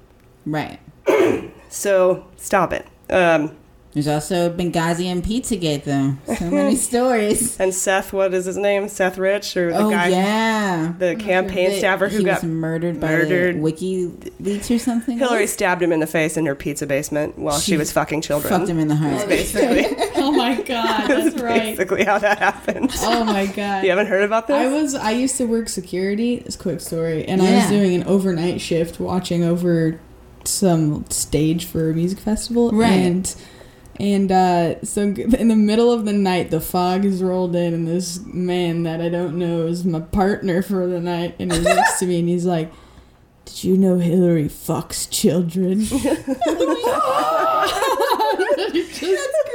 Right. So stop it. Um, There's also Benghazi and Pizzagate, though. So many stories. and Seth, what is his name? Seth Rich or the oh guy, yeah, the campaign That staffer who he got was murdered by murdered. WikiLeaks or something. Hillary stabbed him in the face in her pizza basement while she, She was fucking children. fucked him in the heart. Basically, Oh my god, that's right. basically how that happened. Oh my god. You haven't heard about this? I was I used to work security. It's a quick story, and I was doing an overnight shift, watching over some stage for a music festival, Right. And and uh, so in the middle of the night, the fog has rolled in, and this man that I don't know is my partner for the night, and he looks to me and he's like. Did you know Hillary fucks children? That's.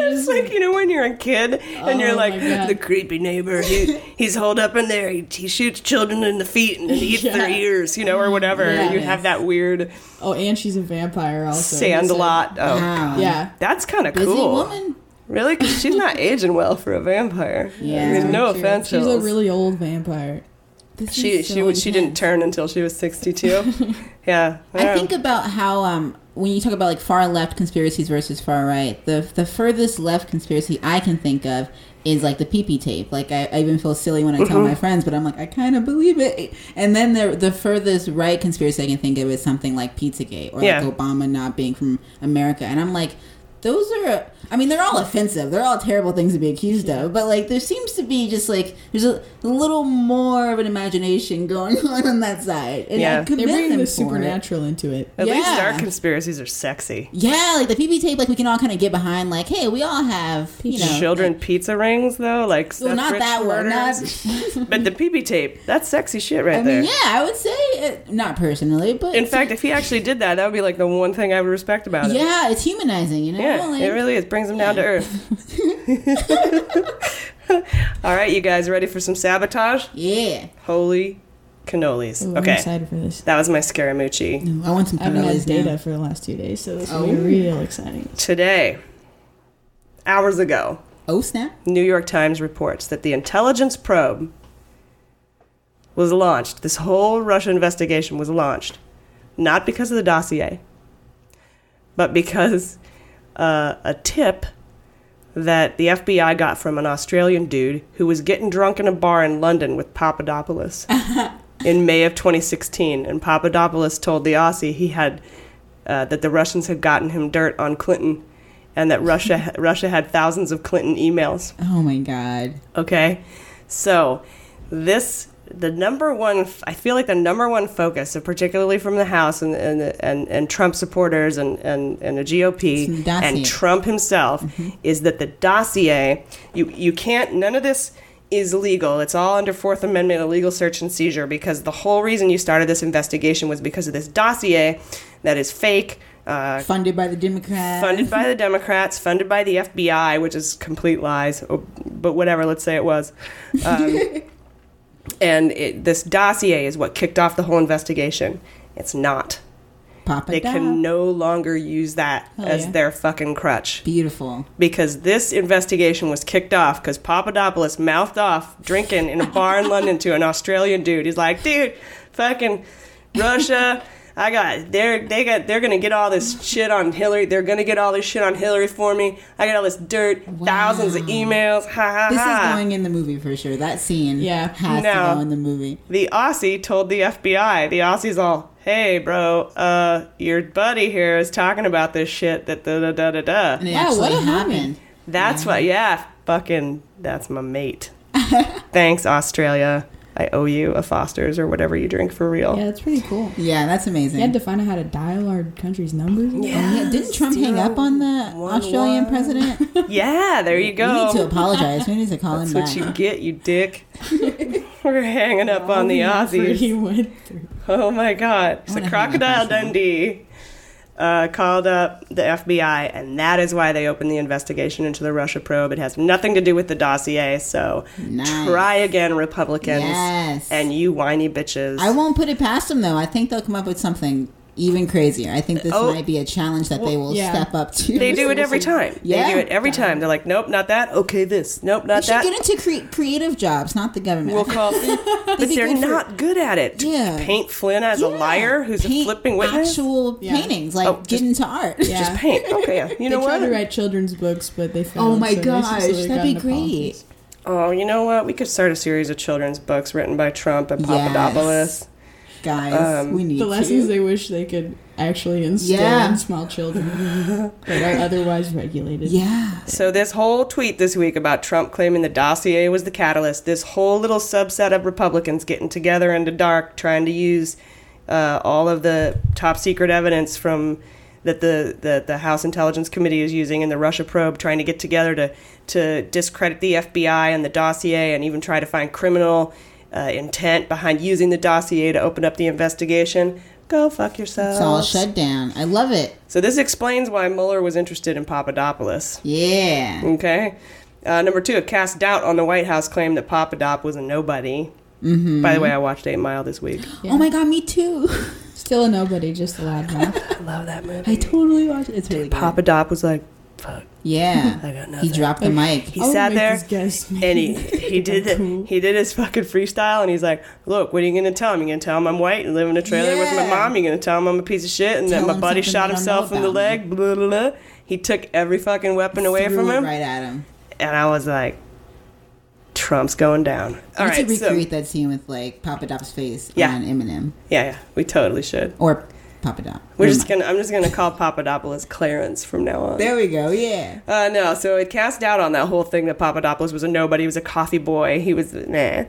It's like you know when you're a kid and you're Oh like the creepy neighbor. He, he's holed up in there. He, he shoots children in the feet and eats their ears, you know, or whatever. Yeah. you have that weird Oh, and she's a vampire also. sandlot. Oh, Wow. Yeah. that's kind of cool. woman. Really? 'Cause she's not aging well for a vampire. Yeah. I mean, no offense. She's a really old vampire. This She is she so was she didn't turn until she was 62. yeah. I yeah. think about how um when you talk about like far left conspiracies versus far right, the the furthest left conspiracy I can think of is like the PP tape. Like I, I even feel silly when I tell Mm-hmm. my friends, but I'm like I kind of believe it. And then the the furthest right conspiracy I can think of is something like Pizzagate or Yeah. like Obama not being from America. And I'm like. Those are, I mean, they're all offensive. They're all terrible things to be accused of. But like, there seems to be just like there's a, a little more of an imagination going on on that side. And Yeah. I commend They're bringing them the for it. supernatural into it. At least yeah. our conspiracies are sexy. Yeah, like the PP tape, like we can all kind of get behind. Like, hey, we all have you know Children pizza rings though, like Well, not that one. Not, but the PB tape, that's sexy shit right I there. mean, yeah, I would say uh, not personally, but In fact, if he actually did that, that would be like the one thing I would respect about it. yeah, it's humanizing, you know. Yeah, rolling. it really is. Brings them down to earth. All right, you guys ready for some sabotage? Yeah. Holy cannolis. Ooh, I'm okay. excited for this. That was my Scaramucci. I want some I haven't had cannolis data now. for the last two days, so this will Oh. be real exciting. Today, hours ago, Oh snap! New York Times reports that the intelligence probe was launched. This whole Russia investigation was launched not because of the dossier, but because uh, a tip that the FBI got from an Australian dude who was getting drunk in a bar in London with Papadopoulos in May of 2016. And Papadopoulos told the Aussie he had uh, that the Russians had gotten him dirt on Clinton, and that Russia Russia had thousands of Clinton emails. Oh my god. Okay, so this the number one. I feel like the number one focus, particularly from the House and and and, and Trump supporters and and, and the GOP and Trump himself, is that the dossier. You you can't. None of this is legal. It's all under Fourth Amendment illegal search and seizure because the whole reason you started this investigation was because of this dossier that is fake. Uh, Funded by the Democrats. funded by the Democrats, funded by the FBI, which is complete lies. Oh, But whatever, let's say it was. Um, and it, this dossier is what kicked off the whole investigation. It's not. Papa They can no longer use that as yeah. their fucking crutch Beautiful. because this investigation was kicked off because Papadopoulos mouthed off drinking in a bar in London to an Australian dude. He's like, dude, fucking Russia. I got they're they got they're gonna get all this shit on Hillary. They're gonna get all this shit on Hillary for me. I got all this dirt, thousands of emails. Ha ha This ha. is going in the movie for sure. That scene Yeah. has No. to go in the movie. the Aussie told the FBI. The Aussie's all, "Hey, bro, uh, your buddy here is talking about this shit that da da da da da." And Yeah, what a movie. happened. That's what, yeah, fucking, that's my mate. Thanks, Australia. I owe you a Foster's or whatever you drink for real. Yeah, that's pretty cool. Yeah, that's amazing. You had to find out how to dial our country's numbers. Oh, yeah. Didn't Trump hang up on the one, Australian one. president? Yeah, there you We go. need to apologize. We need to call That's him what back. you get, you dick. We're hanging up on the All effort He Aussies. went through. Oh my god. It's wanna Crocodile up on Dundee uh, called up the FBI, and that is why they opened the investigation into the Russia probe. It has nothing to do with the dossier, so Nice. try again, Republicans. Yes. And you whiny bitches. I won't put it past them though. I think they'll come up with something even crazier. I think this Oh. might be a challenge that they will yeah. step up to. They do it every time. Yeah. They do it every time. They're like, nope, not that. Okay, this. Nope, not should that. get into cre- creative jobs, not the government. We'll call, but they're good for- not good at it. Yeah. Paint Flynn as a liar who's Paint a flipping witness. Actual Yeah. paintings, like Oh, get into art. Yeah. Just paint. Okay, yeah. You they know tried what? to write children's books, but they failed. Oh my so gosh, slowly that'd be great. politics. Oh, you know what? We could start a series of children's books written by Trump and Yes. Papadopoulos. Guys, Um, we need The lessons to. they wish they could actually instill Yeah. in small children that are otherwise regulated. yeah. So this whole tweet this week about Trump claiming the dossier was the catalyst, this whole little subset of Republicans getting together in the dark, trying to use uh, all of the top secret evidence from that the, the, the House Intelligence Committee is using in the Russia probe, trying to get together to to discredit the FBI and the dossier, and even try to find criminal uh, intent behind using the dossier to open up the investigation. Go fuck yourself. It's all shut down. I love it. So this explains why Mueller was interested in Papadopoulos. Yeah. Okay. Uh, number two, it cast doubt on the White House claim that Papadop was a nobody. Mm-hmm. By the way, I watched Eight Mile this week. Yeah. Oh my god, me too. Still a nobody, just a loudmouth. I love that movie. I totally watched it. It's really good. Papadop was like, fuck. Yeah. He dropped the mic. He I would sat there this guy's name and he he did the, he did his fucking freestyle and he's like, look, what are you gonna tell him? You gonna tell him I'm white and live in a trailer with my mom? You gonna tell him I'm a piece of shit and Tell that my buddy shot they don't know himself in the leg? Blah, blah, blah. He took every fucking weapon away from him, right at him. and I was like, Trump's going down. All we right, should so recreate that scene with like Papadop's face Yeah. on Eminem yeah, yeah, we totally should. or Papadop. We're Never just mind. gonna. I'm just gonna call Papadopoulos Clarence from now on. There we go. Yeah. Uh, no, so it cast doubt on that whole thing that Papadopoulos was a nobody. He was a coffee boy. He was nah.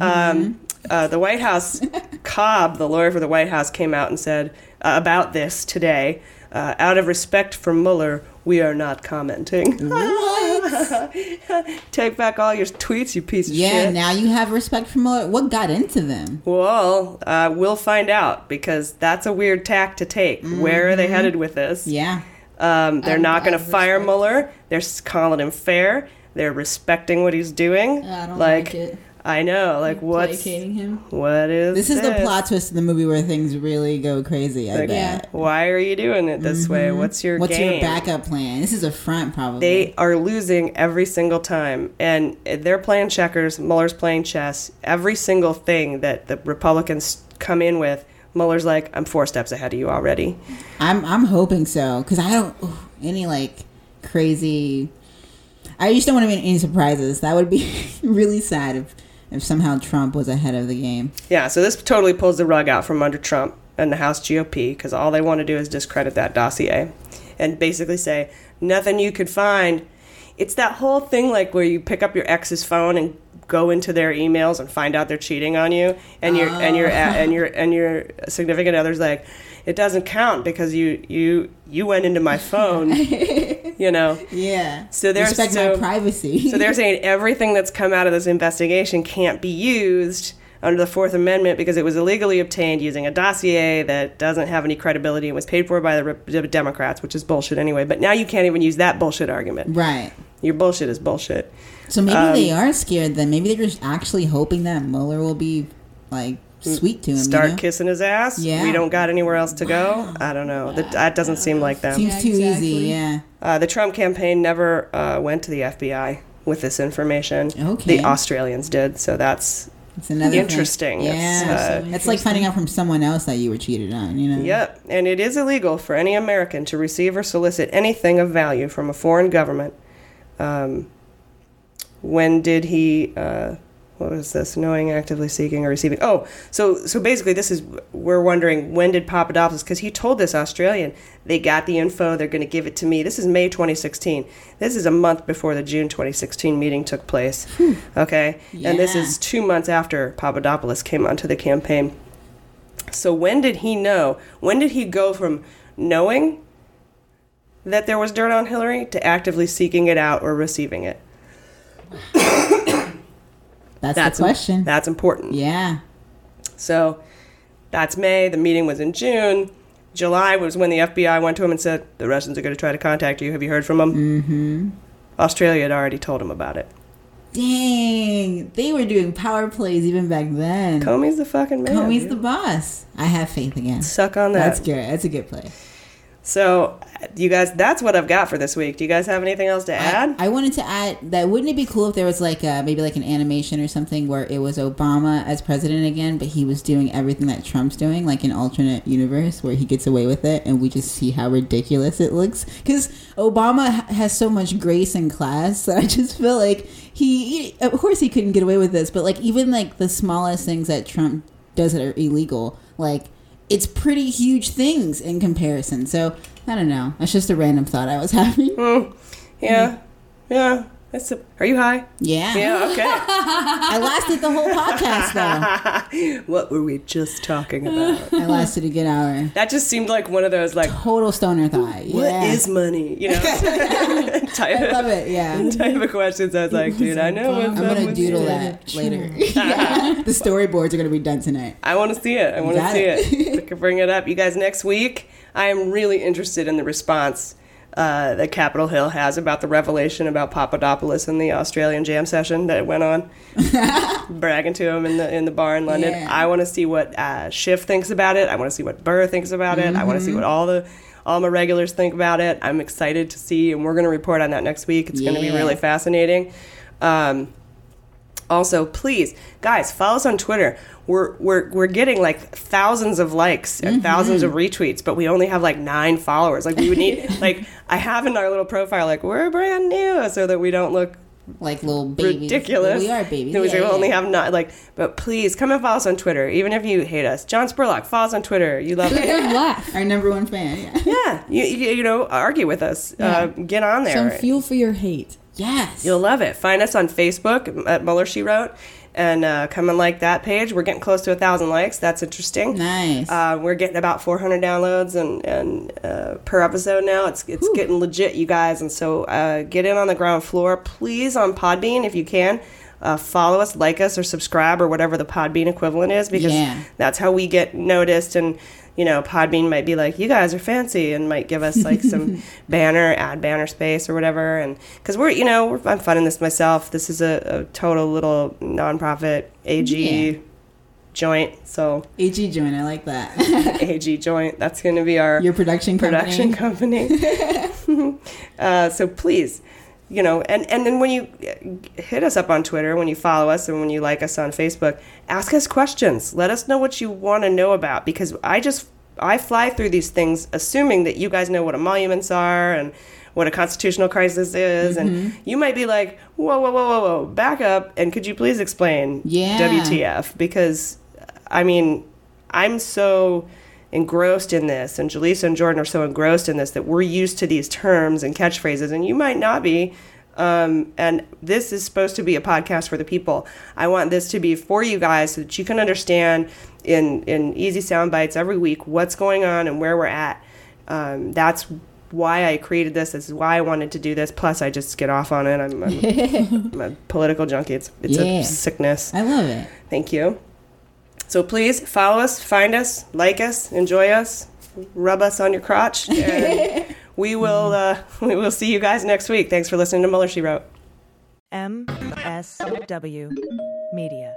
Um, uh, the White House, Cobb, the lawyer for the White House, came out and said uh, about this today. Uh, out of respect for Mueller, we are not commenting. What? Take back all your tweets, you piece of Yeah. shit. Yeah, now you have respect for Mueller. What got into them? well, uh, we'll find out because that's a weird tack to take. Where are they headed with this? Yeah. Um, they're I'm- not going to fire Mueller. They're calling him fair. They're respecting what he's doing. I don't like it. I know. Like what's Placating him. what is This is the plot twist in the movie where things really go crazy. I Like, bet. Why are you doing it this way? What's your Mm-hmm. What's game? your backup plan? This is a front, probably. They are losing every single time, and they're playing checkers. Mueller's playing chess. Every single thing that the Republicans come in with, Mueller's like, "I'm four steps ahead of you already." I'm I'm hoping so because I don't ugh, any like crazy. I just don't want to be any surprises. That would be really sad if if somehow Trump was ahead of the game. Yeah, so this totally pulls the rug out from under Trump and the House GOP because all they want to do is discredit that dossier and basically say nothing you could find. It's that whole thing like where you pick up your ex's phone and go into their emails and find out they're cheating on you, and your and your ah. and your and your significant other's like, it doesn't count because you you you went into my phone, you know. Yeah. So there's respect so, my privacy. so they're saying everything that's come out of this investigation can't be used under the Fourth Amendment because it was illegally obtained using a dossier that doesn't have any credibility and was paid for by the the Democrats, which is bullshit anyway. But now you can't even use that bullshit argument. right. Your bullshit is bullshit. So maybe Um, they are scared. Then maybe they're just actually hoping that Mueller will be like sweet to him. Start you know? kissing his ass. Yeah. We don't got anywhere else to go. I don't know. That, that doesn't seem like them. Seems Yeah, too exactly. easy. Yeah. Uh, the Trump campaign never uh, went to the FBI with this information. Okay. The Australians did. So that's It's another thing. Interesting. Yeah. It's, uh, That's like finding out from someone else that you were cheated on. You know. Yep, and it is illegal for any American to receive or solicit anything of value from a foreign government. Um, when did he? What was this? Knowing, actively seeking, or receiving? Oh, so so basically, this is we're wondering when did Papadopoulos? Because he told this Australian they got the info, they're going to give it to me. This is May 2016. This is a month before the June 2016 meeting took place. Hmm. Okay, and this is two months after Papadopoulos came onto the campaign. So when did he know? When did he go from knowing that there was dirt on Hillary to actively seeking it out or receiving it? That's, the question. That's important. yeah. So that's May. The meeting was in June. July was when the FBI went to him and said, The Russians are going to try to contact you. Have you heard from them? Mm-hmm. Australia had already told him about it. Dang, they were doing power plays even back then. Comey's the fucking man. Comey's dude. the boss. I have faith again. Suck on that. That's good. That's a good play. So, you guys, that's what I've got for this week. Do you guys have anything else to add? I wanted to add that wouldn't it be cool if there was like a, maybe like an animation or something where it was Obama as president again, but he was doing everything that Trump's doing, like an alternate universe where he gets away with it, and we just see how ridiculous it looks. Because Obama has so much grace and class that I just feel like he, he, of course, he couldn't get away with this, but like even like the smallest things that Trump does that are illegal, like it's pretty huge things in comparison. So I don't know. That's just a random thought I was having. Oh, yeah. Yeah. That's a, are you high? Yeah. Yeah, okay. I lasted the whole podcast though. what were we just talking about? I lasted a good hour. That just seemed like one of those like Total stoner thought. what Yeah. is money? You know, type, I love it. Yeah. type of questions. I was like, dude, I know I'm gonna doodle that later. Yeah. The storyboards are gonna be done tonight. I want to see it. I want to see it. it. I can bring it up. You guys, next week, I am really interested in the response uh, that Capitol Hill has about the revelation about Papadopoulos and the Australian jam session that went on, bragging to him in the in the bar in London. Yeah. I want to see what uh, Schiff thinks about it. I want to see what Burr thinks about it. I want to see what all the all my regulars think about it. I'm excited to see, and we're going to report on that next week. It's going to be really fascinating. Um, also, please, guys, follow us on Twitter. We're we're we're getting like thousands of likes and thousands of retweets, but we only have like nine followers. Like we would need like I have in our little profile like we're brand new, so that we don't look Like little babies. ridiculous. We are babies. No, we Yeah, say we yeah. only have not like. But please come and follow us on Twitter, even if you hate us. John Spurlock, follow us on Twitter. You love it. Good laugh. Our number one fan. Yeah. yeah, you, you you know argue with us. Uh, get on there. Some fuel for your hate. Yes. You'll love it. Find us on Facebook at Mueller She Wrote, and uh, come and like that page. We're getting close to a thousand likes. That's interesting. Nice. Uh, we're getting about 400 downloads and and uh, per episode now. It's it's getting legit, you guys. And so uh, get in on the ground floor, please, on Podbean if you can. Uh, follow us, like us, or subscribe, or whatever the Podbean equivalent is, because Yeah. that's how we get noticed. And you know, Podbean might be like, you guys are fancy and might give us like some banner, ad banner space or whatever. And because we're, you know, we're, I'm funding this myself. This is a, a total little nonprofit AG Yeah. joint. So AG joint, I like that. AG joint. That's going to be our Your production company. production company. uh, so please, you know, and, and then when you uh, hit us up on Twitter, when you follow us, and when you like us on Facebook, ask us questions. Let us know what you want to know about because I just I fly through these things assuming that you guys know what emoluments are and what a constitutional crisis is, and you might be like, whoa, whoa, whoa, whoa, whoa, back up, and could you please explain Yeah. WTF? Because I mean, I'm so engrossed in this, and Jaleesa and Jordan are so engrossed in this that we're used to these terms and catchphrases, and you might not be. Um, and this is supposed to be a podcast for the people. I want this to be for you guys so that you can understand in in easy sound bites every week what's going on and where we're at. Um, that's why I created this. This is why I wanted to do this. Plus, I just get off on it. I'm, I'm, I'm a political junkie. It's it's Yeah. a sickness. I love it. Thank you. So please follow us, find us, like us, enjoy us, rub us on your crotch, and we will uh, we will see you guys next week. Thanks for listening to Mueller She Wrote. MSW Media.